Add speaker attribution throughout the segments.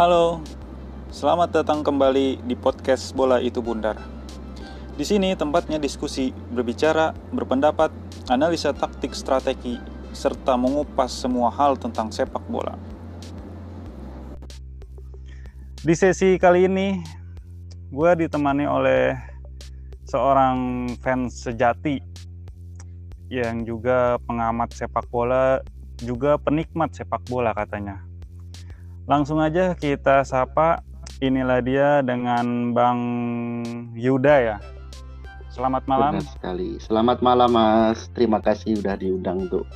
Speaker 1: Halo, selamat datang kembali di podcast Bola Itu Bundar. Di sini tempatnya diskusi, berbicara, berpendapat, analisa taktik strategi, serta mengupas semua hal tentang sepak bola. Di sesi kali ini, gue ditemani oleh seorang fans sejati yang juga pengamat sepak bola, juga penikmat sepak bola katanya. Langsung aja kita sapa. Inilah dia dengan Bang Yuda ya. Selamat malam.
Speaker 2: Benar sekali. Selamat malam Mas. Terima kasih sudah diundang untuk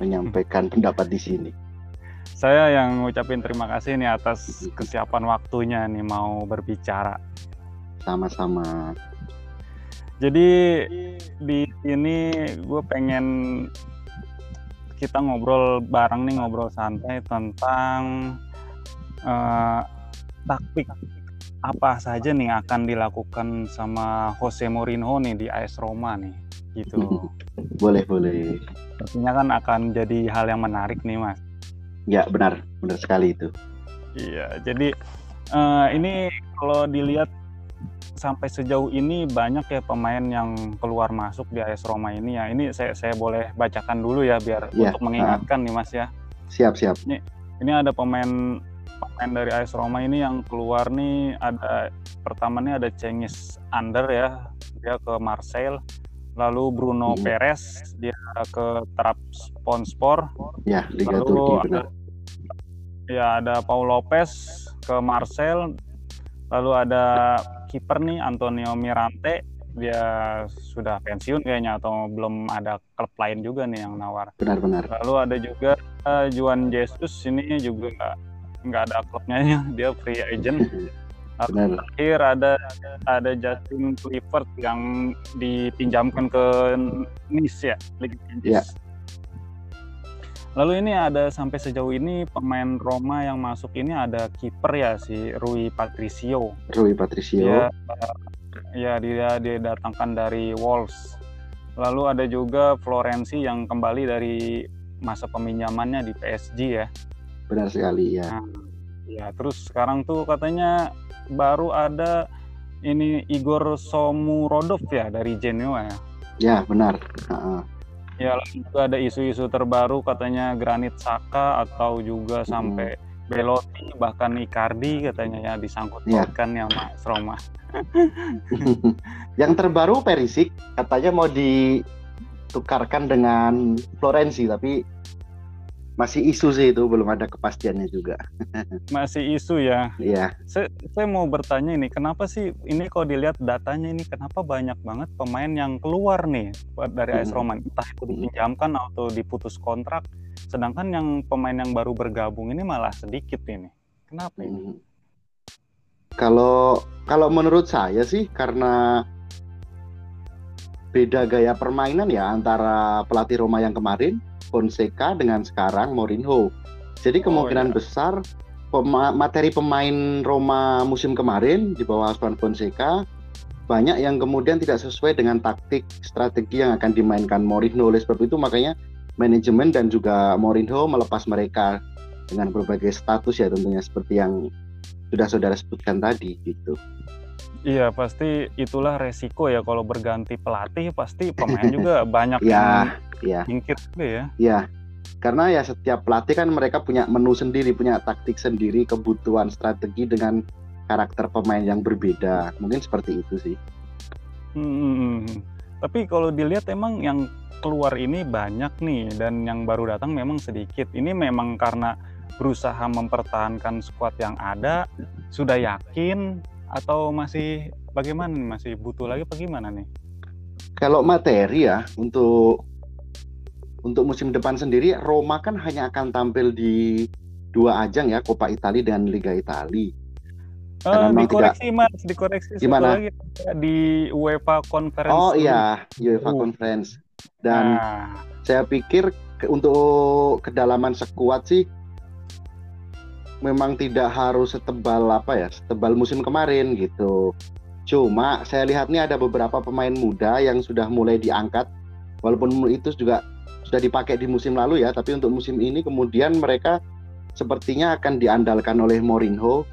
Speaker 2: menyampaikan pendapat di sini.
Speaker 1: Saya yang ngucapin terima kasih nih atas kesiapan waktunya nih mau berbicara.
Speaker 2: Sama-sama.
Speaker 1: Jadi di sini gue pengen kita ngobrol bareng nih ngobrol santai tentang uh, taktik apa saja nih akan dilakukan sama Jose Mourinho nih di AS Roma nih gitu.
Speaker 2: boleh boleh.
Speaker 1: Pastinya kan akan jadi hal yang menarik nih mas.
Speaker 2: Ya benar benar sekali itu.
Speaker 1: Iya jadi uh, ini kalau dilihat sampai sejauh ini banyak ya pemain yang keluar masuk di AS Roma ini ya. Ini saya saya boleh bacakan dulu ya biar ya, untuk mengingatkan uh, nih Mas ya.
Speaker 2: Siap siap.
Speaker 1: Ini ini ada pemain pemain dari AS Roma ini yang keluar nih ada pertama nih ada Cengiz Under ya dia ke Marseille lalu Bruno hmm. Perez dia ke Trabzonspor
Speaker 2: ya Liga lalu
Speaker 1: Turki ada, ya ada Paul Lopez ke Marseille lalu ada kiper nih Antonio Mirante dia sudah pensiun kayaknya atau belum ada klub lain juga nih yang nawar.
Speaker 2: Benar-benar.
Speaker 1: Lalu ada juga uh, Juan Jesus ini juga nggak ada klubnya dia free agent. Terakhir ada ada Justin Clifford yang dipinjamkan ke Nice ya, Liga Inggris. Yeah. Lalu ini ada sampai sejauh ini pemain Roma yang masuk ini ada kiper ya si Rui Patricio.
Speaker 2: Rui Patricio. Dia,
Speaker 1: ya dia didatangkan dari Wolves. Lalu ada juga Florenzi yang kembali dari masa peminjamannya di PSG ya.
Speaker 2: Benar sekali ya. Nah,
Speaker 1: ya terus sekarang tuh katanya baru ada ini Igor Somurodov ya dari Genoa ya.
Speaker 2: Ya benar. Uh -uh
Speaker 1: Ya, juga ada isu-isu terbaru katanya Granit Saka atau juga sampai Belotti bahkan Icardi katanya ya disangkut pautkan ya. ya Mas Roma.
Speaker 2: Yang terbaru Perisik katanya mau ditukarkan dengan Florenzi tapi masih isu sih itu belum ada kepastiannya juga.
Speaker 1: Masih isu ya.
Speaker 2: Iya.
Speaker 1: Saya, saya mau bertanya ini, kenapa sih ini kalau dilihat datanya ini kenapa banyak banget pemain yang keluar nih dari AS hmm. Roma, entah itu dipinjamkan atau diputus kontrak, sedangkan yang pemain yang baru bergabung ini malah sedikit ini. Kenapa ini?
Speaker 2: Kalau kalau menurut saya sih karena beda gaya permainan ya antara pelatih Roma yang kemarin Fonseca dengan sekarang Mourinho. Jadi oh, kemungkinan oh, iya. besar pema materi pemain Roma musim kemarin di bawah asuhan Fonseca banyak yang kemudian tidak sesuai dengan taktik strategi yang akan dimainkan Mourinho. Oleh sebab itu makanya manajemen dan juga Mourinho melepas mereka dengan berbagai status ya tentunya seperti yang sudah saudara sebutkan tadi gitu.
Speaker 1: Iya pasti itulah resiko ya kalau berganti pelatih pasti pemain juga banyak
Speaker 2: ya,
Speaker 1: yang ya. singkir juga ya.
Speaker 2: Iya. Karena ya setiap pelatih kan mereka punya menu sendiri, punya taktik sendiri, kebutuhan strategi dengan karakter pemain yang berbeda. Mungkin seperti itu sih.
Speaker 1: Hmm, hmm, hmm, hmm. tapi kalau dilihat emang yang keluar ini banyak nih dan yang baru datang memang sedikit. Ini memang karena berusaha mempertahankan skuad yang ada, sudah yakin atau masih bagaimana nih masih butuh lagi bagaimana nih?
Speaker 2: Kalau materi ya untuk untuk musim depan sendiri Roma kan hanya akan tampil di dua ajang ya Coppa Italia dan Liga Italia.
Speaker 1: Uh, dikoreksi tidak... mas, dikoreksi
Speaker 2: gimana
Speaker 1: lagi di UEFA Conference.
Speaker 2: Oh iya, UEFA uh. Conference. Dan nah. saya pikir untuk kedalaman sekuat sih memang tidak harus setebal apa ya, setebal musim kemarin gitu. Cuma saya lihat nih ada beberapa pemain muda yang sudah mulai diangkat, walaupun itu juga sudah dipakai di musim lalu ya, tapi untuk musim ini kemudian mereka sepertinya akan diandalkan oleh Mourinho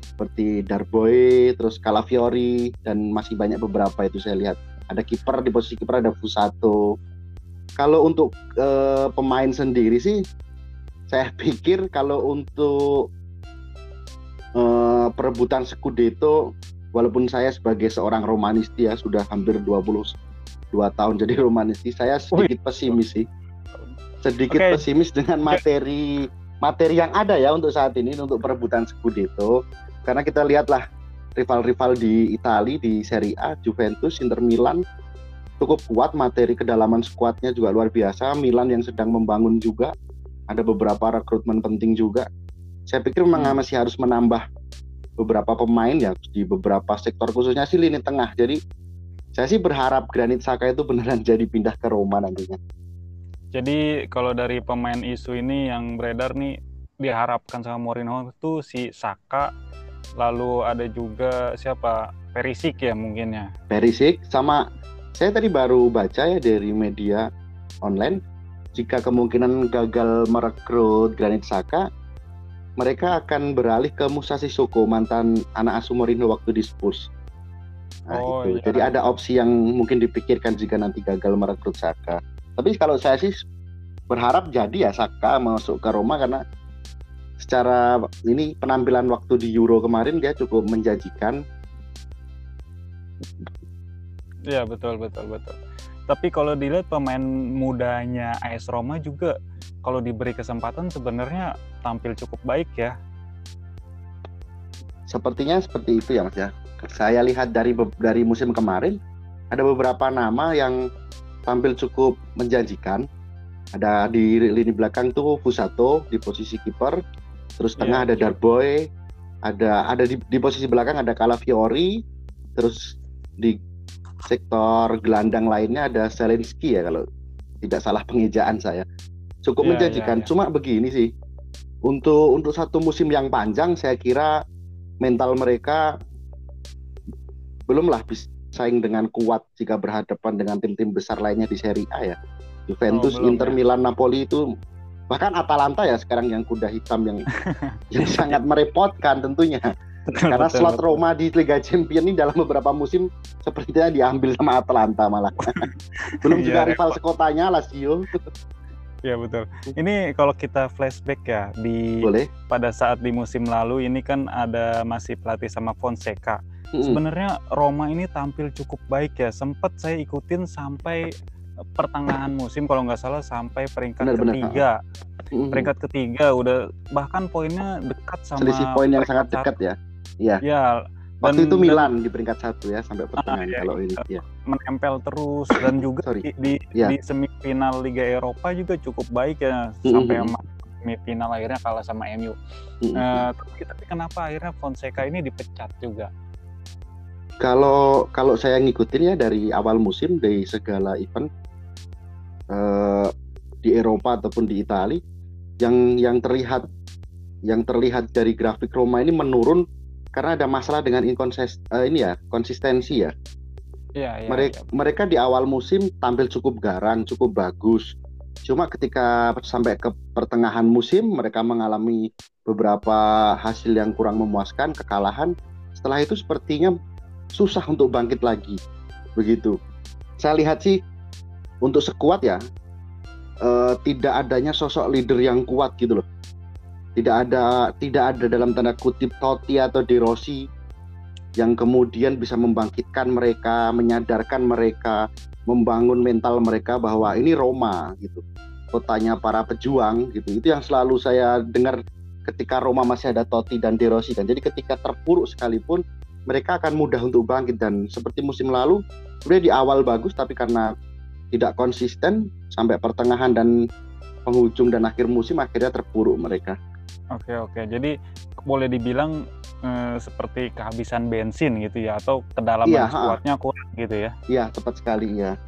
Speaker 2: seperti Darboy, terus Calafiori dan masih banyak beberapa itu saya lihat. Ada kiper di posisi kiper ada Fusato. Kalau untuk uh, pemain sendiri sih saya pikir kalau untuk uh, perebutan Scudetto walaupun saya sebagai seorang romanisti ya sudah hampir 22 tahun jadi romanisti saya sedikit pesimis sih. Sedikit okay. pesimis dengan materi materi yang ada ya untuk saat ini untuk perebutan Scudetto. Karena kita lihatlah rival-rival di Italia di Serie A Juventus Inter Milan cukup kuat materi kedalaman skuadnya juga luar biasa. Milan yang sedang membangun juga ada beberapa rekrutmen penting juga saya pikir memang hmm. masih harus menambah beberapa pemain ya di beberapa sektor khususnya sih lini tengah. Jadi saya sih berharap Granit Saka itu beneran jadi pindah ke Roma nantinya.
Speaker 1: Jadi kalau dari pemain isu ini yang beredar nih diharapkan sama Mourinho itu si Saka, lalu ada juga siapa Perisik ya mungkin ya.
Speaker 2: Perisik sama saya tadi baru baca ya dari media online jika kemungkinan gagal merekrut Granit Saka mereka akan beralih ke Musa Sissoko mantan anak asuh Mourinho waktu di Spurs. Nah, oh, itu. Iya. Jadi ada opsi yang mungkin dipikirkan jika nanti gagal merekrut Saka. Tapi kalau saya sih berharap jadi ya Saka masuk ke Roma karena secara ini penampilan waktu di Euro kemarin dia cukup menjanjikan.
Speaker 1: Iya betul betul betul. Tapi kalau dilihat pemain mudanya AS Roma juga kalau diberi kesempatan sebenarnya tampil cukup baik ya.
Speaker 2: Sepertinya seperti itu ya Mas ya. Saya lihat dari dari musim kemarin ada beberapa nama yang tampil cukup menjanjikan. Ada di lini belakang tuh Fusato di posisi kiper, terus iya, tengah yeah, ada. Darboy, ada ada di, di posisi belakang ada Calafiori, terus di sektor gelandang lainnya ada Zelensky ya kalau tidak salah pengejaan saya cukup yeah, menjanjikan. Yeah, yeah. Cuma begini sih, untuk untuk satu musim yang panjang, saya kira mental mereka belumlah bisa saing dengan kuat jika berhadapan dengan tim-tim besar lainnya di Serie A ya. Juventus, oh, belum, Inter, ya. Milan, Napoli itu bahkan Atalanta ya sekarang yang kuda hitam yang yang sangat merepotkan tentunya. Karena betul, slot betul. Roma di Liga Champions ini dalam beberapa musim sepertinya diambil sama Atalanta malah. Belum juga rival sekotanya Lazio.
Speaker 1: Ya betul. Ini kalau kita flashback ya di Boleh. pada saat di musim lalu ini kan ada masih pelatih sama Fonseca. Mm-hmm. Sebenarnya Roma ini tampil cukup baik ya. Sempat saya ikutin sampai pertengahan musim kalau nggak salah sampai peringkat benar, ketiga. Benar. Peringkat ketiga udah bahkan poinnya dekat sama
Speaker 2: selisih poin yang sangat dekat ya. Iya.
Speaker 1: Ya,
Speaker 2: Waktu dan, itu Milan dan, di peringkat satu ya sampai pertengahan ah, ya, kalau ini ya.
Speaker 1: menempel terus dan juga di di, ya. di semifinal Liga Eropa juga cukup baik ya mm-hmm. sampai semifinal akhirnya kalah sama MU. Mm-hmm. Uh, tapi, tapi kenapa akhirnya Fonseca ini dipecat juga?
Speaker 2: Kalau kalau saya ngikutin ya dari awal musim dari segala event uh, di Eropa ataupun di Italia yang yang terlihat yang terlihat dari grafik Roma ini menurun karena ada masalah dengan inkonsist uh, ini ya konsistensi ya.
Speaker 1: Iya, iya,
Speaker 2: mereka, iya. mereka di awal musim tampil cukup garang, cukup bagus. Cuma ketika sampai ke pertengahan musim mereka mengalami beberapa hasil yang kurang memuaskan, kekalahan. Setelah itu sepertinya susah untuk bangkit lagi. Begitu. Saya lihat sih untuk sekuat ya uh, tidak adanya sosok leader yang kuat gitu loh tidak ada tidak ada dalam tanda kutip Totti atau De Rossi yang kemudian bisa membangkitkan mereka, menyadarkan mereka, membangun mental mereka bahwa ini Roma gitu. Kotanya para pejuang gitu. Itu yang selalu saya dengar ketika Roma masih ada Totti dan De Rossi kan. Jadi ketika terpuruk sekalipun mereka akan mudah untuk bangkit dan seperti musim lalu udah di awal bagus tapi karena tidak konsisten sampai pertengahan dan penghujung dan akhir musim akhirnya terpuruk mereka.
Speaker 1: Oke oke, jadi boleh dibilang eh, seperti kehabisan bensin gitu ya, atau kedalaman ya, skuadnya kurang gitu ya?
Speaker 2: Iya tepat sekali ya.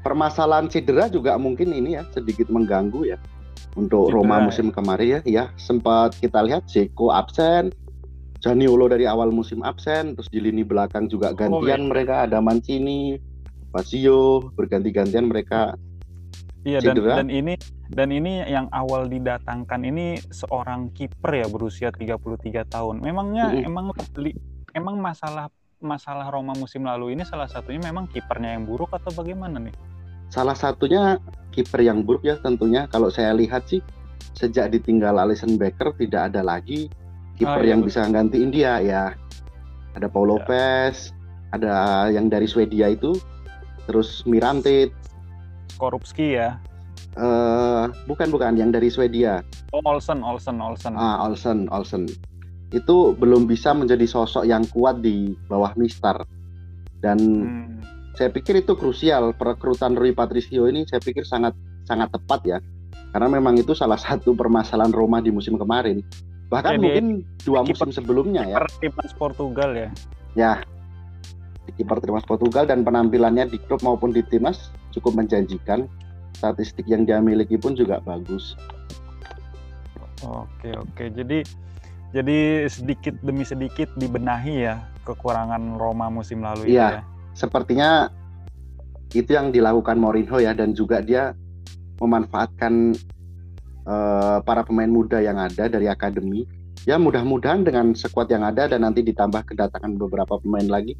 Speaker 2: Permasalahan cedera juga mungkin ini ya sedikit mengganggu ya untuk cedera, Roma musim ya. kemarin ya. Ya sempat kita lihat Zeko absen, Janiolo dari awal musim absen, terus di lini belakang juga oh, gantian oh, mereka ada Mancini, Fazio berganti-gantian mereka
Speaker 1: Iya dan, dan ini Dan ini yang awal didatangkan ini seorang kiper ya berusia 33 tahun. Memangnya
Speaker 2: Mm-mm.
Speaker 1: emang li- emang masalah masalah Roma musim lalu ini salah satunya memang kipernya yang buruk atau bagaimana nih?
Speaker 2: Salah satunya kiper yang buruk ya tentunya kalau saya lihat sih sejak ditinggal Alisson Becker tidak ada lagi kiper
Speaker 1: Oh, iya,
Speaker 2: yang
Speaker 1: betul.
Speaker 2: bisa gantiin dia ya. Ada Paul
Speaker 1: Ya.
Speaker 2: Lopez, ada yang dari Swedia itu, terus Mirante,
Speaker 1: Korupski ya.
Speaker 2: Eh bukan bukan yang dari Swedia,
Speaker 1: Oh, Olsen, Olsen, Olsen.
Speaker 2: ah Olsen, Olsen. Itu belum bisa menjadi sosok yang kuat di bawah Mister. Dan
Speaker 1: Hmm.
Speaker 2: saya pikir itu krusial perekrutan Rui Patricio ini saya pikir sangat sangat tepat ya karena memang itu salah satu permasalahan Roma di musim kemarin bahkan
Speaker 1: Ya, dia-
Speaker 2: mungkin dua
Speaker 1: kiper-
Speaker 2: musim sebelumnya ya
Speaker 1: Kiper timnas Portugal ya.
Speaker 2: ya di kiper timnas Portugal dan penampilannya di klub maupun di timnas cukup menjanjikan statistik yang dia miliki pun juga bagus
Speaker 1: Oke, oke. Jadi jadi sedikit demi sedikit dibenahi ya kekurangan Roma musim lalu
Speaker 2: Iya.
Speaker 1: ya.
Speaker 2: sepertinya itu yang dilakukan Mourinho ya dan juga dia memanfaatkan eh, para pemain muda yang ada dari akademi ya mudah-mudahan dengan skuad yang ada dan nanti ditambah kedatangan beberapa pemain lagi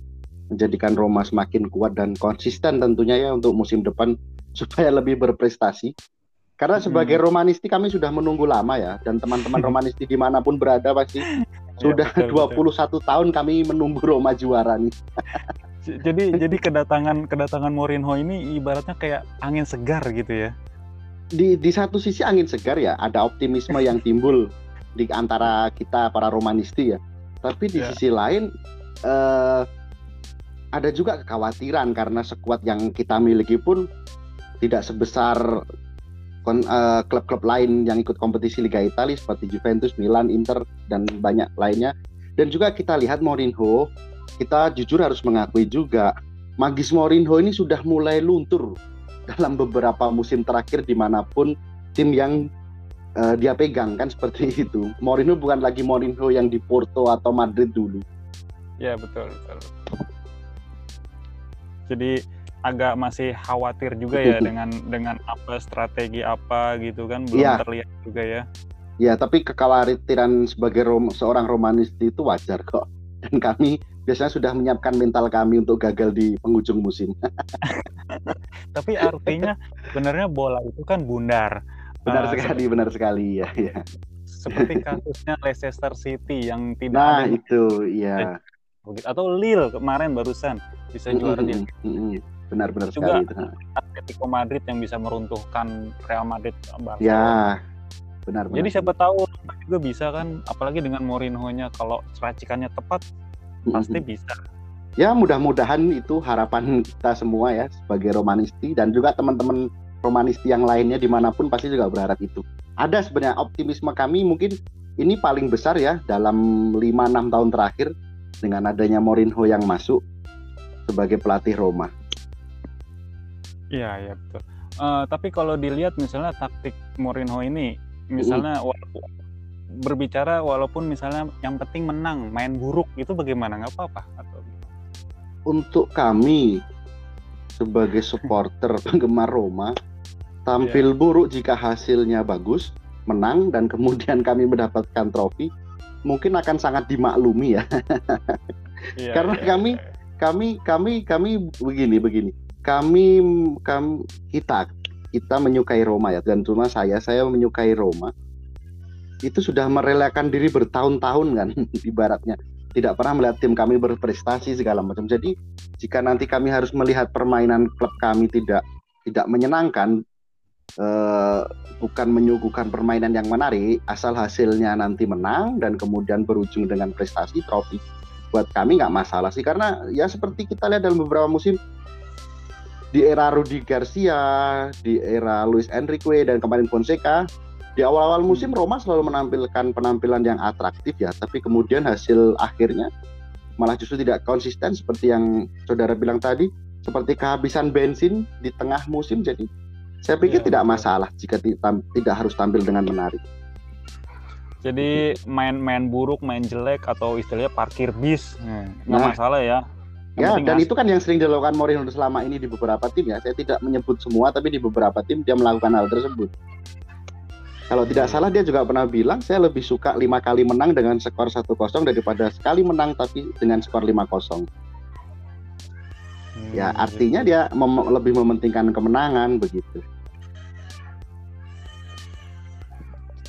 Speaker 2: menjadikan Roma semakin kuat dan konsisten tentunya ya untuk musim depan supaya lebih berprestasi karena sebagai
Speaker 1: Hmm.
Speaker 2: Romanisti kami sudah menunggu lama ya dan teman-teman Romanisti di mana pun berada pasti sudah
Speaker 1: Iya, betul,
Speaker 2: 21
Speaker 1: betul.
Speaker 2: tahun kami menunggu Roma juara nih
Speaker 1: Jadi jadi kedatangan kedatangan Mourinho ini ibaratnya kayak angin segar gitu ya.
Speaker 2: di di satu sisi angin segar ya, ada optimisme yang timbul di antara kita para romanisti ya. Tapi di
Speaker 1: Ya.
Speaker 2: sisi lain eh, ada juga kekhawatiran karena sekuat yang kita miliki pun tidak sebesar eh, klub-klub lain yang ikut kompetisi Liga Italia seperti Juventus, Milan, Inter dan banyak lainnya. Dan juga kita lihat Mourinho, kita jujur harus mengakui juga magis Mourinho ini sudah mulai luntur dalam beberapa musim terakhir di mana pun tim yang eh, dia pegang kan seperti itu. Mourinho bukan lagi Mourinho yang di Porto atau Madrid dulu.
Speaker 1: Ya betul betul. Jadi agak masih khawatir juga ya dengan dengan apa strategi apa gitu kan belum
Speaker 2: Iya.
Speaker 1: terlihat juga ya.
Speaker 2: Ya, tapi kekhawatiran sebagai Rom- seorang Romanisti itu wajar kok. Dan kami biasanya sudah menyiapkan mental kami untuk gagal di penghujung musim.
Speaker 1: Tapi artinya sebenarnya bola itu kan bundar.
Speaker 2: benar
Speaker 1: Eh,
Speaker 2: sekali, benar sekali ya. ya.
Speaker 1: Seperti kasusnya Leicester City yang tidak
Speaker 2: Nah,
Speaker 1: ada
Speaker 2: itu ya.
Speaker 1: atau Lille kemarin barusan bisa juara di
Speaker 2: Benar-benar sekali itu.
Speaker 1: Atletico Madrid yang bisa meruntuhkan Real Madrid Barcelona.
Speaker 2: Ya, benar benar.
Speaker 1: Jadi siapa tahu juga bisa kan apalagi dengan Mourinho-nya kalau racikannya tepat pasti bisa.
Speaker 2: ya mudah-mudahan itu harapan kita semua ya sebagai Romanisti dan juga teman-teman Romanisti yang lainnya di mana pun pasti juga berharap itu. Ada sebenarnya optimisme kami mungkin ini paling besar ya dalam 5-6 tahun terakhir dengan adanya Mourinho yang masuk sebagai pelatih Roma.
Speaker 1: Iya, iya betul. Eh, tapi kalau dilihat misalnya taktik Mourinho ini misalnya walaupun berbicara walaupun misalnya yang penting menang, main buruk itu bagaimana? nggak apa-apa atau
Speaker 2: Untuk kami sebagai supporter penggemar Roma tampil buruk jika hasilnya bagus, menang dan kemudian kami mendapatkan trofi mungkin akan sangat dimaklumi ya.
Speaker 1: Iya,
Speaker 2: Karena
Speaker 1: iya,
Speaker 2: kami-
Speaker 1: iya.
Speaker 2: kami kami kami begini begini kami kami kita kita menyukai Roma ya. Dan cuma saya saya menyukai Roma. Itu sudah merelakan diri bertahun-tahun kan ibaratnya. Tidak pernah melihat tim kami berprestasi segala macam. Jadi jika nanti kami harus melihat permainan klub kami tidak tidak menyenangkan eh, bukan menyuguhkan permainan yang menarik asal hasilnya nanti menang dan kemudian berujung dengan prestasi trofi buat kami nggak masalah sih. Karena ya seperti kita lihat dalam beberapa musim di era Rudi Garcia, di era Luis Enrique dan kemarin Fonseca di awal-awal musim Roma selalu menampilkan penampilan yang atraktif ya, tapi kemudian hasil akhirnya malah justru tidak konsisten seperti yang saudara bilang tadi, seperti kehabisan bensin di tengah musim. Jadi saya pikir
Speaker 1: Iya,
Speaker 2: tidak masalah jika tidak harus tampil dengan menarik.
Speaker 1: Jadi main-main buruk, main jelek atau istilahnya parkir bis, nah, nggak
Speaker 2: Nah.
Speaker 1: masalah ya.
Speaker 2: Ya, dan itu kan yang sering dilakukan Mourinho selama ini di beberapa tim ya. Saya tidak menyebut semua, tapi di beberapa tim dia melakukan hal tersebut. Kalau tidak salah dia juga pernah bilang saya lebih suka lima kali menang dengan skor 1-0 daripada sekali menang tapi dengan skor 5-0. Hmm, ya artinya dia mem lebih mementingkan kemenangan begitu.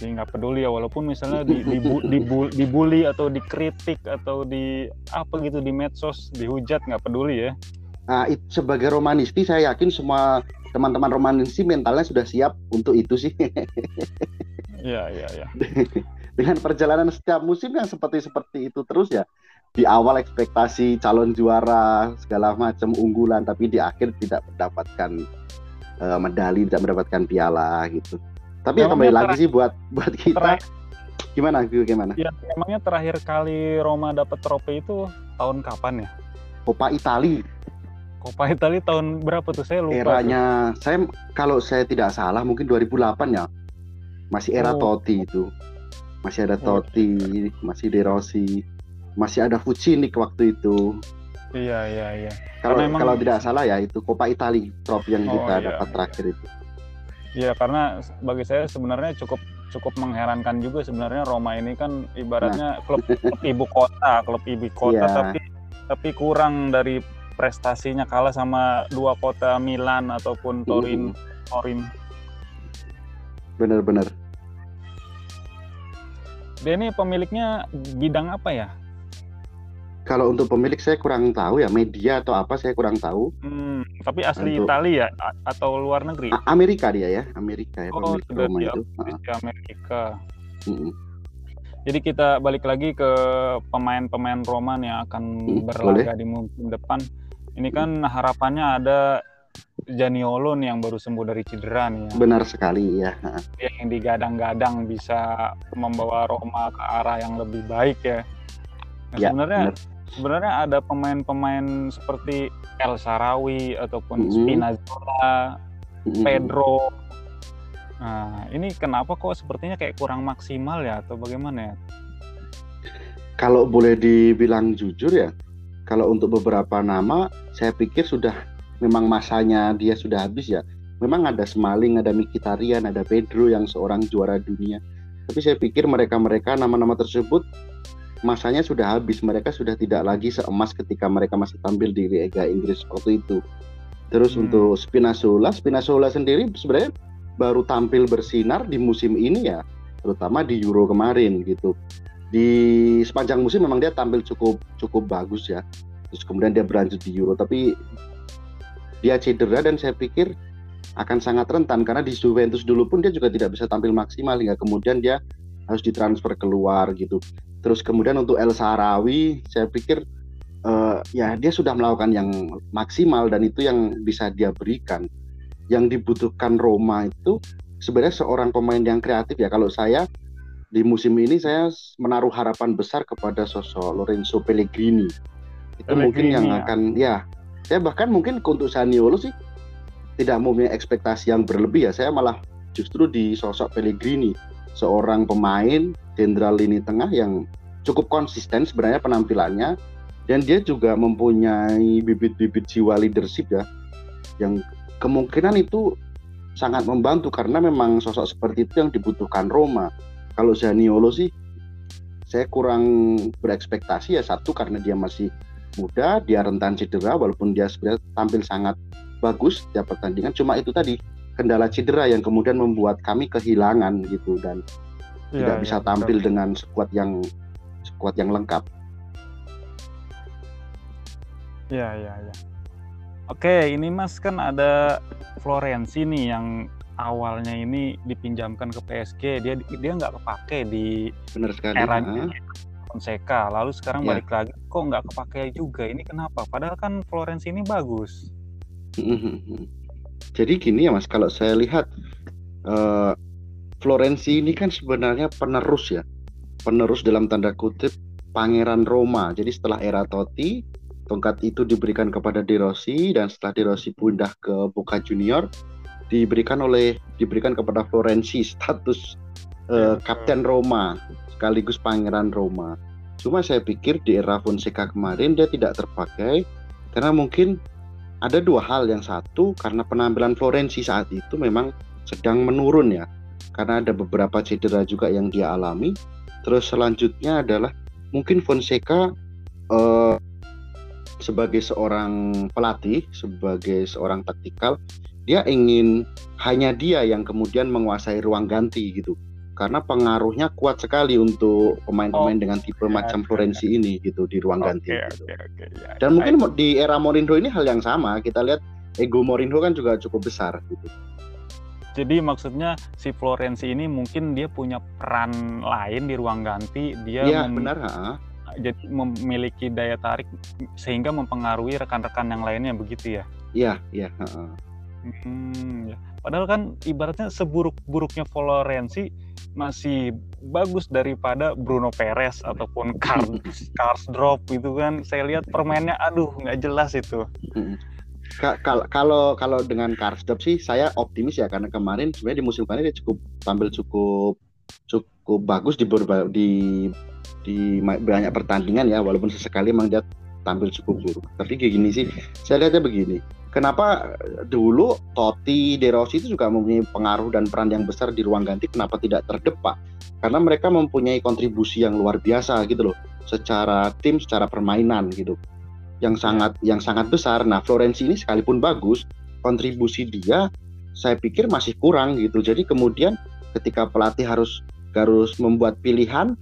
Speaker 1: Jadi nggak peduli ya walaupun misalnya di, di, di, dibully atau dikritik atau di apa gitu di medsos dihujat nggak peduli ya.
Speaker 2: Nah, it, sebagai romanisti saya yakin semua teman-teman romanisti mentalnya sudah siap untuk itu sih.
Speaker 1: Iya, iya, iya.
Speaker 2: Dengan perjalanan setiap musim yang seperti seperti itu terus ya. Di awal ekspektasi calon juara segala macam unggulan tapi di akhir tidak mendapatkan uh, medali, tidak mendapatkan piala gitu. Tapi ya kembali lagi sih buat buat kita gimana gimana?
Speaker 1: Ya, emangnya terakhir kali Roma dapat trofi itu tahun kapan ya?
Speaker 2: Coppa Italia
Speaker 1: Coppa Italia tahun berapa tuh saya lupa.
Speaker 2: Eranya tuh. saya kalau saya tidak salah mungkin 2008 ya. Masih era oh. Totti itu. Masih ada oh. Totti, masih De Rossi, masih ada Fucini waktu itu.
Speaker 1: Iya iya iya.
Speaker 2: Kalau memang... kalau tidak salah ya itu Coppa Italia trofi yang oh, kita iya. dapat terakhir itu.
Speaker 1: Iya karena bagi saya sebenarnya cukup cukup mengherankan juga sebenarnya Roma ini kan ibaratnya nah. klub, klub ibu kota, klub ibu kota yeah. tapi tapi kurang dari prestasinya kalah sama dua kota Milan ataupun Torin mm. Torin.
Speaker 2: Bener-bener.
Speaker 1: Dia ini pemiliknya bidang apa ya?
Speaker 2: Kalau untuk pemilik saya kurang tahu ya media atau apa saya kurang tahu.
Speaker 1: Hmm, tapi asli untuk... Italia ya atau luar negeri?
Speaker 2: Amerika dia ya, Amerika ya
Speaker 1: oh, pemilik Roma itu. Amerika. Mm -mm. Jadi kita balik lagi ke pemain-pemain Roman yang akan hmm, berlaga boleh. di musim depan. Ini kan harapannya ada Janiolo nih yang baru sembuh dari cedera nih. Ya.
Speaker 2: Benar sekali ya.
Speaker 1: Yang digadang-gadang bisa membawa Roma ke arah yang lebih baik ya. Nah, ya sebenarnya benar. sebenarnya ada pemain-pemain seperti El Sarawi ataupun mm -hmm. Spinazzola, mm -hmm. Pedro. Nah, ini kenapa kok sepertinya kayak kurang maksimal ya atau bagaimana ya?
Speaker 2: Kalau boleh dibilang jujur ya, kalau untuk beberapa nama, saya pikir sudah memang masanya dia sudah habis ya. Memang ada Smalling, ada Mkhitaryan, ada Pedro yang seorang juara dunia. Tapi saya pikir mereka-mereka nama-nama tersebut masanya sudah habis. Mereka sudah tidak lagi seemas ketika mereka masih tampil di Liga Inggris waktu itu. Terus hmm. untuk Spinazzola, Spinazzola sendiri sebenarnya baru tampil bersinar di musim ini ya, terutama di Euro kemarin gitu di sepanjang musim memang dia tampil cukup cukup bagus ya terus kemudian dia berlanjut di Euro tapi dia cedera dan saya pikir akan sangat rentan karena di Juventus dulu pun dia juga tidak bisa tampil maksimal hingga kemudian dia harus ditransfer keluar gitu terus kemudian untuk El Sarawi saya pikir uh, ya dia sudah melakukan yang maksimal dan itu yang bisa dia berikan yang dibutuhkan Roma itu sebenarnya seorang pemain yang kreatif ya kalau saya di musim ini saya menaruh harapan besar kepada sosok Lorenzo Pellegrini. Itu Pellegrini, mungkin yang ya. akan ya. Saya bahkan mungkin untuk Saniolo sih tidak mempunyai ekspektasi yang berlebih ya. Saya malah justru di sosok Pellegrini, seorang pemain jenderal lini tengah yang cukup konsisten sebenarnya penampilannya dan dia juga mempunyai bibit-bibit jiwa leadership ya yang kemungkinan itu sangat membantu karena memang sosok seperti itu yang dibutuhkan Roma kalau Zaniolo sih saya kurang berekspektasi ya satu karena dia masih muda, dia rentan cedera walaupun dia sebenarnya tampil sangat bagus tiap pertandingan. Cuma itu tadi kendala cedera yang kemudian membuat kami kehilangan gitu dan ya, tidak ya, bisa tampil betul. dengan skuad yang skuad yang lengkap.
Speaker 1: Ya ya ya. Oke, ini Mas kan ada Florenzi nih yang awalnya ini dipinjamkan ke PSG dia dia nggak kepake di
Speaker 2: Benar sekali.
Speaker 1: era Fonseca lalu sekarang ya. balik lagi kok nggak kepake juga ini kenapa padahal kan Florence ini bagus
Speaker 2: jadi gini ya mas kalau saya lihat uh, Florence ini kan sebenarnya penerus ya penerus dalam tanda kutip Pangeran Roma jadi setelah era Totti tongkat itu diberikan kepada De Rossi dan setelah De Rossi pindah ke Boca Junior diberikan oleh diberikan kepada Florenzi status uh, Kapten Roma sekaligus Pangeran Roma. Cuma saya pikir di era Fonseca kemarin dia tidak terpakai Karena mungkin ada dua hal. Yang satu karena penampilan Florenzi saat itu memang sedang menurun ya. Karena ada beberapa cedera juga yang dia alami. Terus selanjutnya adalah mungkin Fonseca uh, sebagai seorang pelatih sebagai seorang taktikal dia ingin hanya dia yang kemudian menguasai ruang ganti gitu karena pengaruhnya kuat sekali untuk pemain-pemain oh, dengan tipe ya, macam Florenzi ya. ini gitu di ruang okay, ganti. Gitu. Okay, okay, ya. Dan mungkin di era Mourinho ini hal yang sama. Kita lihat ego Mourinho kan juga cukup besar gitu.
Speaker 1: Jadi maksudnya si Florenzi ini mungkin dia punya peran lain di ruang ganti. Dia
Speaker 2: ya, benar. Ha?
Speaker 1: Jadi memiliki daya tarik sehingga mempengaruhi rekan-rekan yang lainnya begitu ya?
Speaker 2: Iya, iya.
Speaker 1: Hmm, ya. Padahal kan ibaratnya seburuk-buruknya Florenzi masih bagus daripada Bruno Perez ataupun Cars Drop gitu kan. Saya lihat permainnya aduh nggak jelas itu.
Speaker 2: Kalau kalau dengan Drop sih saya optimis ya karena kemarin sebenarnya di musim kemarin dia cukup tampil cukup cukup bagus di di di banyak pertandingan ya walaupun sesekali memang dia tampil cukup buruk. Tapi kayak gini sih, saya lihatnya begini. Kenapa dulu Totti, De Rossi itu juga mempunyai pengaruh dan peran yang besar di ruang ganti kenapa tidak terdepak? Karena mereka mempunyai kontribusi yang luar biasa gitu loh secara tim secara permainan gitu. Yang sangat yang sangat besar. Nah Florenzi ini sekalipun bagus kontribusi dia saya pikir masih kurang gitu. Jadi kemudian ketika pelatih harus harus membuat pilihan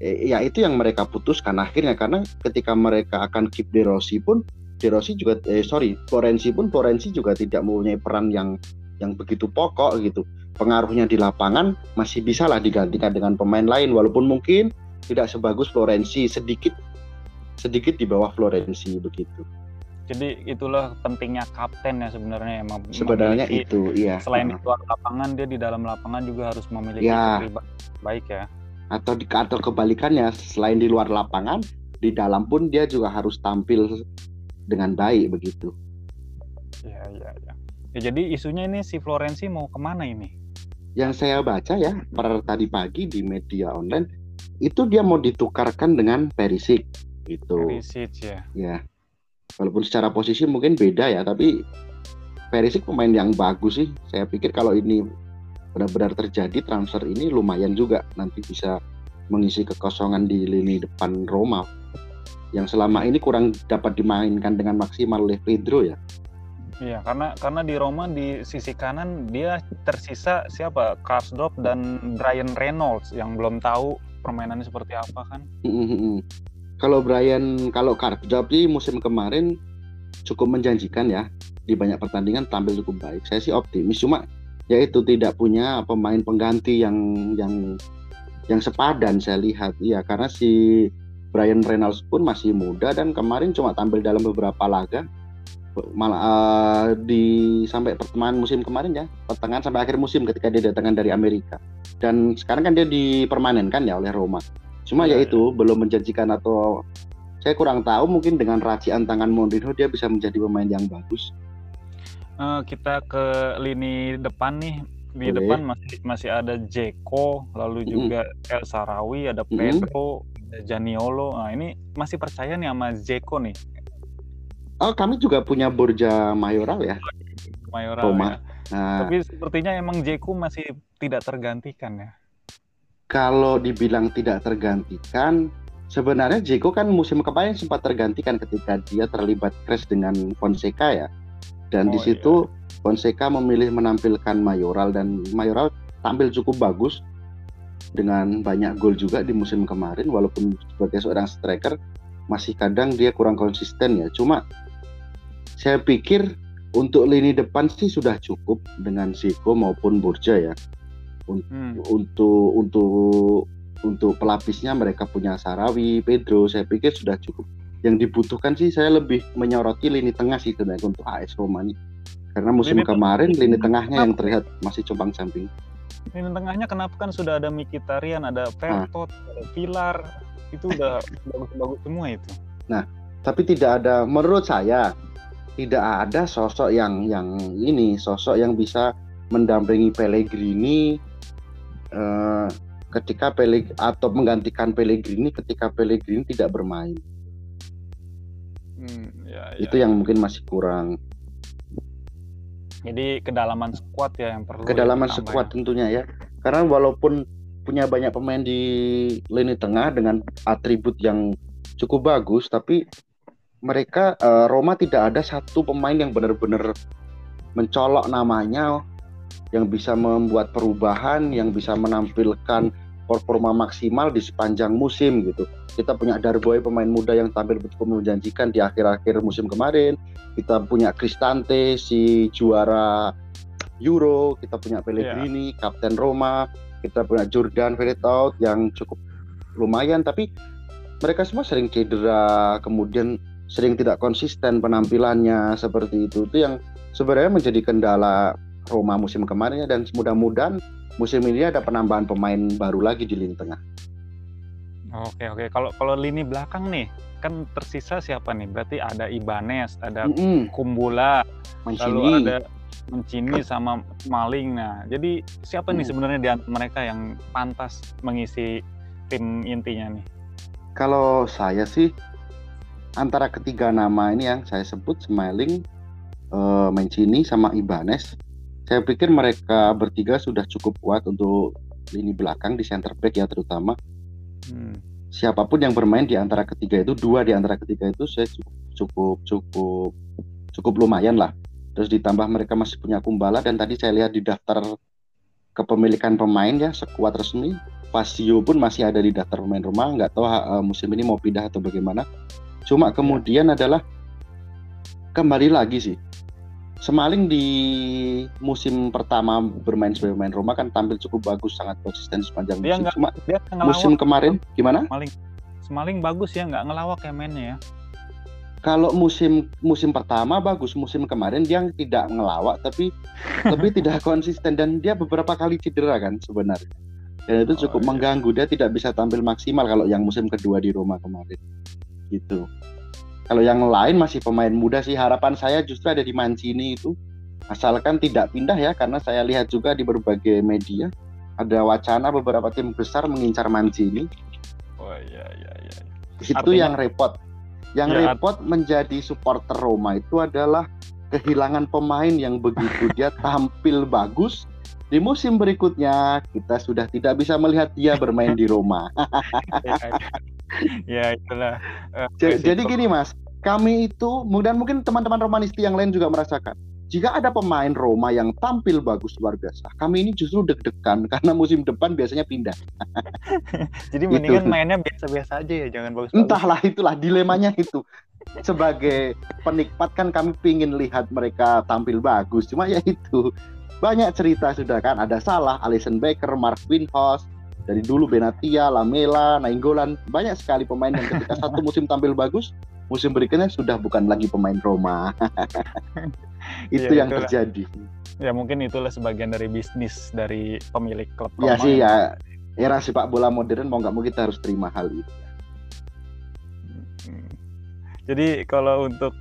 Speaker 2: eh, ya itu yang mereka putuskan akhirnya. Karena ketika mereka akan keep De Rossi pun De Rossi juga eh sorry Florenzi pun Florenzi juga tidak mempunyai peran yang yang begitu pokok gitu. Pengaruhnya di lapangan masih bisa lah digantikan dengan pemain lain. Walaupun mungkin tidak sebagus Florenzi sedikit sedikit di bawah Florenzi begitu.
Speaker 1: Jadi itulah pentingnya kapten ya sebenarnya. Emang
Speaker 2: sebenarnya itu iya.
Speaker 1: selain di luar lapangan dia di dalam lapangan juga harus memiliki ya. baik ya
Speaker 2: atau di atau kebalikannya selain di luar lapangan di dalam pun dia juga harus tampil dengan baik begitu.
Speaker 1: Ya, ya, ya. ya jadi isunya ini si Florenzi mau ke mana ini?
Speaker 2: Yang saya baca ya per tadi pagi di media online itu dia mau ditukarkan dengan Perisic itu.
Speaker 1: Perisic ya.
Speaker 2: Ya. Walaupun secara posisi mungkin beda ya, tapi Perisic pemain yang bagus sih. Saya pikir kalau ini benar-benar terjadi transfer ini lumayan juga nanti bisa mengisi kekosongan di lini depan Roma yang selama ini kurang dapat dimainkan dengan maksimal oleh Pedro ya.
Speaker 1: Iya, karena karena di Roma di sisi kanan dia tersisa siapa? Karsdorp dan Brian Reynolds yang belum tahu permainannya seperti apa kan.
Speaker 2: Mm-hmm. Kalau Brian, kalau Karsdorp sih musim kemarin cukup menjanjikan ya di banyak pertandingan tampil cukup baik. Saya sih optimis, cuma ya itu tidak punya pemain pengganti yang yang yang sepadan saya lihat. Iya, karena si Brian Reynolds pun masih muda dan kemarin cuma tampil dalam beberapa laga malah uh, di sampai pertemuan musim kemarin ya pertengahan sampai akhir musim ketika dia datangkan dari Amerika dan sekarang kan dia dipermanenkan ya oleh Roma cuma ya, ya itu ya. belum menjanjikan atau saya kurang tahu mungkin dengan racian tangan Mourinho dia bisa menjadi pemain yang bagus
Speaker 1: uh, kita ke lini depan nih di Boleh. depan masih masih ada Jeko lalu juga mm -hmm. El Sarawi ada Pedro Janiolo. Nah, ini masih percaya nih sama Zeko nih.
Speaker 2: Oh, kami juga punya Borja Mayoral ya.
Speaker 1: Mayoral Roma. ya. Nah, Tapi sepertinya emang Zeko masih tidak tergantikan ya.
Speaker 2: Kalau dibilang tidak tergantikan, sebenarnya Zeko kan musim kemarin sempat tergantikan ketika dia terlibat crash dengan Fonseca ya. Dan oh, di situ iya. Fonseca memilih menampilkan Mayoral dan Mayoral tampil cukup bagus dengan banyak gol juga di musim kemarin walaupun sebagai seorang striker masih kadang dia kurang konsisten ya cuma saya pikir untuk lini depan sih sudah cukup dengan Siko maupun Borja ya hmm. untuk untuk untuk pelapisnya mereka punya Sarawi, Pedro saya pikir sudah cukup yang dibutuhkan sih saya lebih menyoroti lini tengah sih sebenarnya untuk AS Roma ini karena musim lini kemarin lini tengahnya yang terlihat masih compang camping
Speaker 1: Lini tengahnya kenapa kan sudah ada Mikitarian, ada Pertot, nah. ada Pilar, itu udah bagus-bagus semua itu.
Speaker 2: Nah, tapi tidak ada menurut saya tidak ada sosok yang yang ini sosok yang bisa mendampingi Pellegrini eh, ketika Peleg atau menggantikan Pellegrini ketika Pellegrini tidak bermain. Hmm, ya, ya. Itu yang mungkin masih kurang.
Speaker 1: Jadi kedalaman squad ya yang perlu.
Speaker 2: Kedalaman squad ya. tentunya ya. Karena walaupun punya banyak pemain di lini tengah dengan atribut yang cukup bagus, tapi mereka uh, Roma tidak ada satu pemain yang benar-benar mencolok namanya yang bisa membuat perubahan, yang bisa menampilkan performa maksimal di sepanjang musim gitu. Kita punya Darboy pemain muda yang tampil betul menjanjikan di akhir-akhir musim kemarin. Kita punya Cristante si juara Euro, kita punya Pellegrini, yeah. Kapten Roma, kita punya Jordan Veritaut yang cukup lumayan tapi mereka semua sering cedera, kemudian sering tidak konsisten penampilannya seperti itu. Itu yang sebenarnya menjadi kendala Roma musim kemarin dan mudah-mudahan musim ini ada penambahan pemain baru lagi di lini tengah.
Speaker 1: Oke oke kalau kalau lini belakang nih kan tersisa siapa nih? Berarti ada Ibanez, ada mm -hmm. Kumbula, Mancini. lalu ada Mancini sama Maling. Nah, jadi siapa mm. nih sebenarnya di mereka yang pantas mengisi tim intinya nih?
Speaker 2: Kalau saya sih antara ketiga nama ini yang saya sebut Smiling, uh, Mancini sama Ibanez saya pikir mereka bertiga sudah cukup kuat untuk lini belakang di center back ya terutama. Hmm. Siapa pun yang bermain di antara ketiga itu, dua di antara ketiga itu saya cukup cukup cukup cukup lumayan lah. Terus ditambah mereka masih punya Kumbala dan tadi saya lihat di daftar kepemilikan pemain ya sekuat resmi Pasio pun masih ada di daftar pemain rumah nggak tahu uh, musim ini mau pindah atau bagaimana cuma ya. kemudian adalah kembali lagi sih Semaling di musim pertama bermain sebagai pemain Roma kan tampil cukup bagus, sangat konsisten sepanjang dia musim. Enggak, Cuma dia musim kemarin gimana?
Speaker 1: Semaling, Semaling bagus ya, nggak ngelawak ya mainnya ya.
Speaker 2: Kalau musim musim pertama bagus, musim kemarin dia tidak ngelawak tapi lebih tidak konsisten dan dia beberapa kali cedera kan sebenarnya. Dan itu cukup oh, iya. mengganggu, dia tidak bisa tampil maksimal kalau yang musim kedua di Roma kemarin. Gitu. Kalau yang lain masih pemain muda sih harapan saya justru ada di Mancini itu asalkan tidak pindah ya karena saya lihat juga di berbagai media ada wacana beberapa tim besar mengincar Mancini.
Speaker 1: Oh iya iya iya.
Speaker 2: Itu Artinya, yang repot. Yang ya, repot menjadi supporter Roma itu adalah kehilangan pemain yang begitu dia tampil bagus di musim berikutnya kita sudah tidak bisa melihat dia bermain di Roma.
Speaker 1: ya itulah.
Speaker 2: Uh, jadi gini mas, kami itu dan mungkin teman-teman Romanisti yang lain juga merasakan. Jika ada pemain Roma yang tampil bagus luar biasa, kami ini justru deg-degan karena musim depan biasanya pindah.
Speaker 1: Jadi mendingan itu. mainnya biasa-biasa aja ya, jangan bagus,
Speaker 2: bagus. Entahlah itulah dilemanya itu. Sebagai penikmat kan kami pingin lihat mereka tampil bagus, cuma ya itu banyak cerita sudah kan ada Salah, Alison Becker, Mark Winhouse, dari dulu Benatia, Lamela, Nainggolan, banyak sekali pemain yang ketika satu musim tampil bagus, musim berikutnya sudah bukan lagi pemain Roma. itu ya, yang itulah. terjadi.
Speaker 1: Ya mungkin itulah sebagian dari bisnis dari pemilik klub
Speaker 2: ya Roma. Ya sih ya, era sepak bola modern mau nggak mau kita harus terima hal itu.
Speaker 1: Hmm. Jadi kalau untuk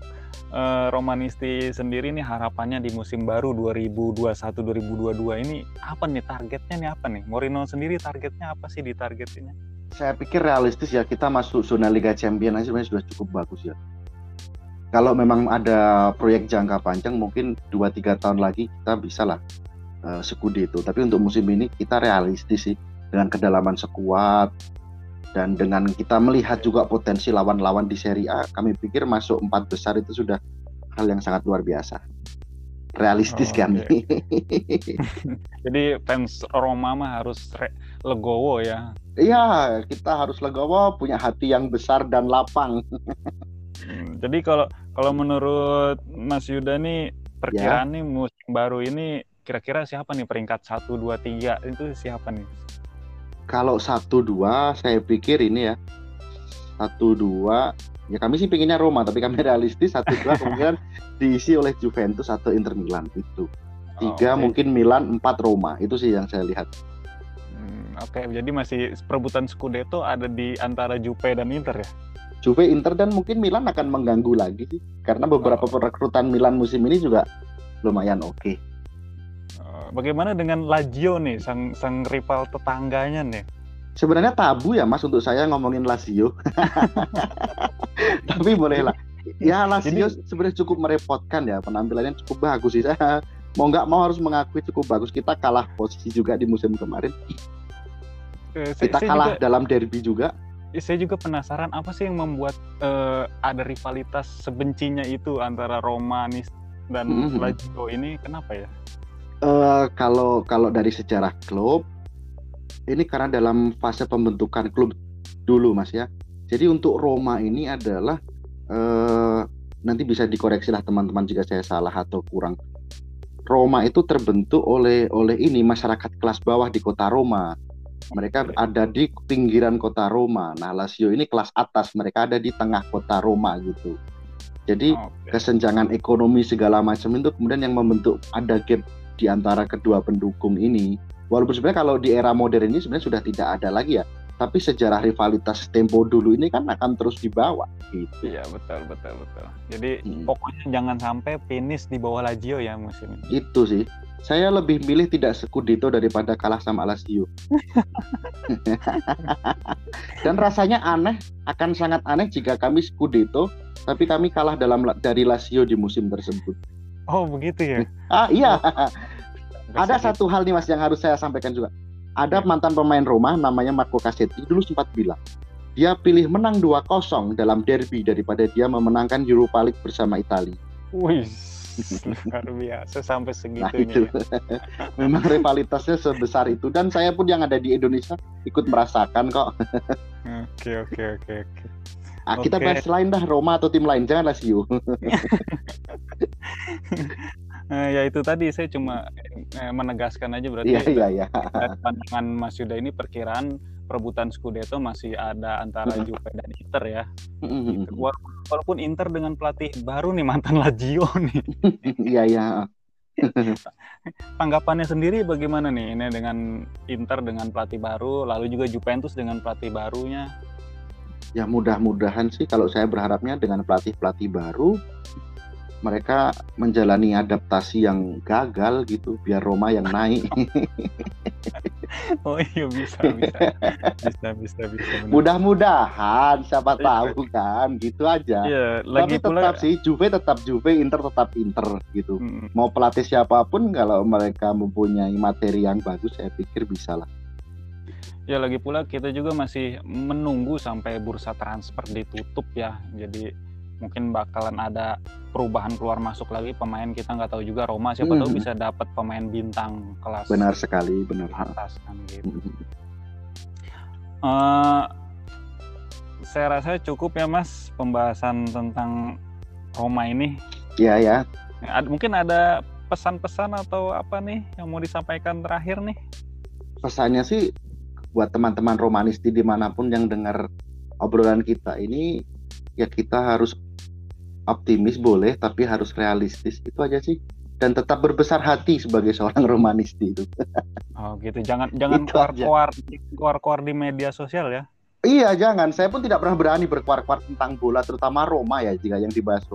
Speaker 1: uh, Romanisti sendiri nih harapannya di musim baru 2021-2022 ini apa nih targetnya nih apa nih? Morino sendiri targetnya apa sih di target ini?
Speaker 2: Saya pikir realistis ya kita masuk zona Liga Champions aja sebenarnya sudah cukup bagus ya. Kalau memang ada proyek jangka panjang mungkin 2-3 tahun lagi kita bisa lah uh, sekudi itu. Tapi untuk musim ini kita realistis sih dengan kedalaman sekuat, dan dengan kita melihat juga potensi lawan-lawan di Serie A, kami pikir masuk empat besar itu sudah hal yang sangat luar biasa. Realistis oh, kan? Okay.
Speaker 1: Jadi fans Roma mah harus legowo ya?
Speaker 2: Iya, kita harus legowo, punya hati yang besar dan lapang.
Speaker 1: Hmm, jadi kalau kalau menurut Mas Yuda nih perkiraan ya. nih musim baru ini kira-kira siapa nih peringkat satu dua tiga itu siapa nih?
Speaker 2: Kalau satu dua saya pikir ini ya satu dua ya kami sih pinginnya Roma tapi kami realistis satu dua kemungkinan diisi oleh Juventus atau Inter Milan itu tiga oh, okay. mungkin Milan empat Roma itu sih yang saya lihat
Speaker 1: hmm, oke okay. jadi masih perebutan Scudetto ada di antara Juve dan Inter ya
Speaker 2: Juve Inter dan mungkin Milan akan mengganggu lagi sih karena beberapa oh. perekrutan Milan musim ini juga lumayan oke okay.
Speaker 1: Bagaimana dengan Lazio nih, sang sang rival tetangganya nih?
Speaker 2: Sebenarnya tabu ya Mas untuk saya ngomongin Lazio. Tapi bolehlah. ya Lazio sebenarnya cukup merepotkan ya penampilannya cukup bagus sih saya mau nggak mau harus mengakui cukup bagus kita kalah posisi juga di musim kemarin eh, kita kalah juga, dalam derby juga
Speaker 1: saya juga penasaran apa sih yang membuat uh, ada rivalitas sebencinya itu antara Roma dan mm -hmm. Lazio ini kenapa ya
Speaker 2: Uh, kalau kalau dari sejarah klub ini karena dalam fase pembentukan klub dulu mas ya. Jadi untuk Roma ini adalah uh, nanti bisa dikoreksi lah teman-teman jika saya salah atau kurang. Roma itu terbentuk oleh oleh ini masyarakat kelas bawah di kota Roma. Mereka ada di pinggiran kota Roma. Nah, Lazio ini kelas atas, mereka ada di tengah kota Roma gitu. Jadi okay. kesenjangan ekonomi segala macam itu kemudian yang membentuk ada gap di antara kedua pendukung ini. Walaupun sebenarnya kalau di era modern ini sebenarnya sudah tidak ada lagi ya. Tapi sejarah rivalitas tempo dulu ini kan akan terus dibawa.
Speaker 1: Gitu. Iya betul betul betul. Jadi hmm. pokoknya jangan sampai finish di bawah Lazio ya musim
Speaker 2: ini. Itu sih. Saya lebih milih tidak Scudetto daripada kalah sama Lazio. Dan rasanya aneh, akan sangat aneh jika kami Scudetto, tapi kami kalah dalam dari Lazio di musim tersebut.
Speaker 1: Oh begitu ya?
Speaker 2: ah iya. Oh. Ada satu hal nih mas yang harus saya sampaikan juga. Ada mantan pemain Roma namanya Marco Cassetti dulu sempat bilang dia pilih menang 2-0 dalam derby daripada dia memenangkan Europa League bersama Italia.
Speaker 1: Wih, luar biasa sampai segitunya. Nah, itu.
Speaker 2: Ya. Memang rivalitasnya sebesar itu dan saya pun yang ada di Indonesia ikut merasakan kok.
Speaker 1: Oke oke oke oke.
Speaker 2: Ah, okay. kita bahas lain dah Roma atau tim lain, jangan Lazio.
Speaker 1: eh, ya itu tadi saya cuma eh, menegaskan aja berarti
Speaker 2: yeah, yeah, yeah.
Speaker 1: pandangan Mas Yuda ini perkiraan perebutan Scudetto masih ada antara Juve dan Inter ya. Gitu. Walaupun Inter dengan pelatih baru nih mantan Lazio nih.
Speaker 2: Iya iya.
Speaker 1: Tanggapannya sendiri bagaimana nih ini dengan Inter dengan pelatih baru, lalu juga Juventus dengan pelatih barunya?
Speaker 2: Ya mudah-mudahan sih kalau saya berharapnya dengan pelatih-pelatih baru mereka menjalani adaptasi yang gagal gitu biar Roma yang naik.
Speaker 1: oh iya bisa bisa bisa bisa bisa.
Speaker 2: Mudah-mudahan siapa iya. tahu kan gitu aja. Iya, lagi Tapi tetap pula... sih Juve tetap Juve, Inter tetap Inter gitu. Hmm. Mau pelatih siapa pun kalau mereka mempunyai materi yang bagus saya pikir bisa lah.
Speaker 1: Ya lagi pula kita juga masih menunggu sampai bursa transfer ditutup ya. Jadi mungkin bakalan ada perubahan keluar masuk lagi. Pemain kita nggak tahu juga. Roma siapa hmm. tahu bisa dapat pemain bintang kelas
Speaker 2: benar sekali benar.
Speaker 1: atas kan gitu. Uh, saya rasa cukup ya mas pembahasan tentang Roma ini.
Speaker 2: Ya ya.
Speaker 1: Mungkin ada pesan-pesan atau apa nih yang mau disampaikan terakhir nih?
Speaker 2: Pesannya sih buat teman-teman romanisti di mana pun yang dengar obrolan kita ini ya kita harus optimis boleh tapi harus realistis itu aja sih dan tetap berbesar hati sebagai seorang romanisti itu.
Speaker 1: Oh gitu, jangan jangan keluar-keluar keluar-keluar di media sosial ya.
Speaker 2: Iya jangan, saya pun tidak pernah berani berkuar-kuar tentang bola terutama Roma ya jika yang dibahas.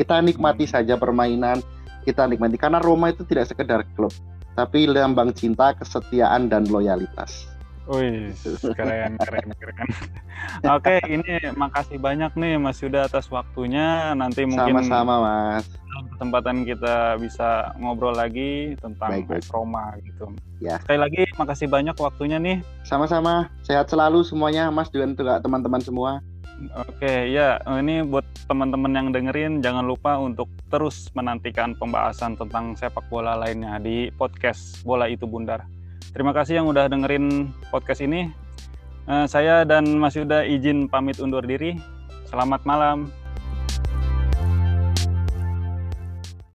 Speaker 2: Kita nikmati hmm. saja permainan, kita nikmati karena Roma itu tidak sekedar klub, tapi lambang cinta, kesetiaan dan loyalitas.
Speaker 1: Wih, keren, keren, keren. Oke, ini makasih banyak nih Mas Yuda atas waktunya. Nanti mungkin
Speaker 2: sama-sama Mas.
Speaker 1: Kesempatan kita bisa ngobrol lagi tentang baik, baik. Roma gitu. Ya. Sekali lagi makasih banyak waktunya nih.
Speaker 2: Sama-sama. Sehat selalu semuanya Mas dan juga teman-teman semua.
Speaker 1: Oke, ya ini buat teman-teman yang dengerin jangan lupa untuk terus menantikan pembahasan tentang sepak bola lainnya di podcast Bola Itu Bundar. Terima kasih yang udah dengerin podcast ini. Uh, saya dan Mas Yuda izin pamit undur diri. Selamat malam.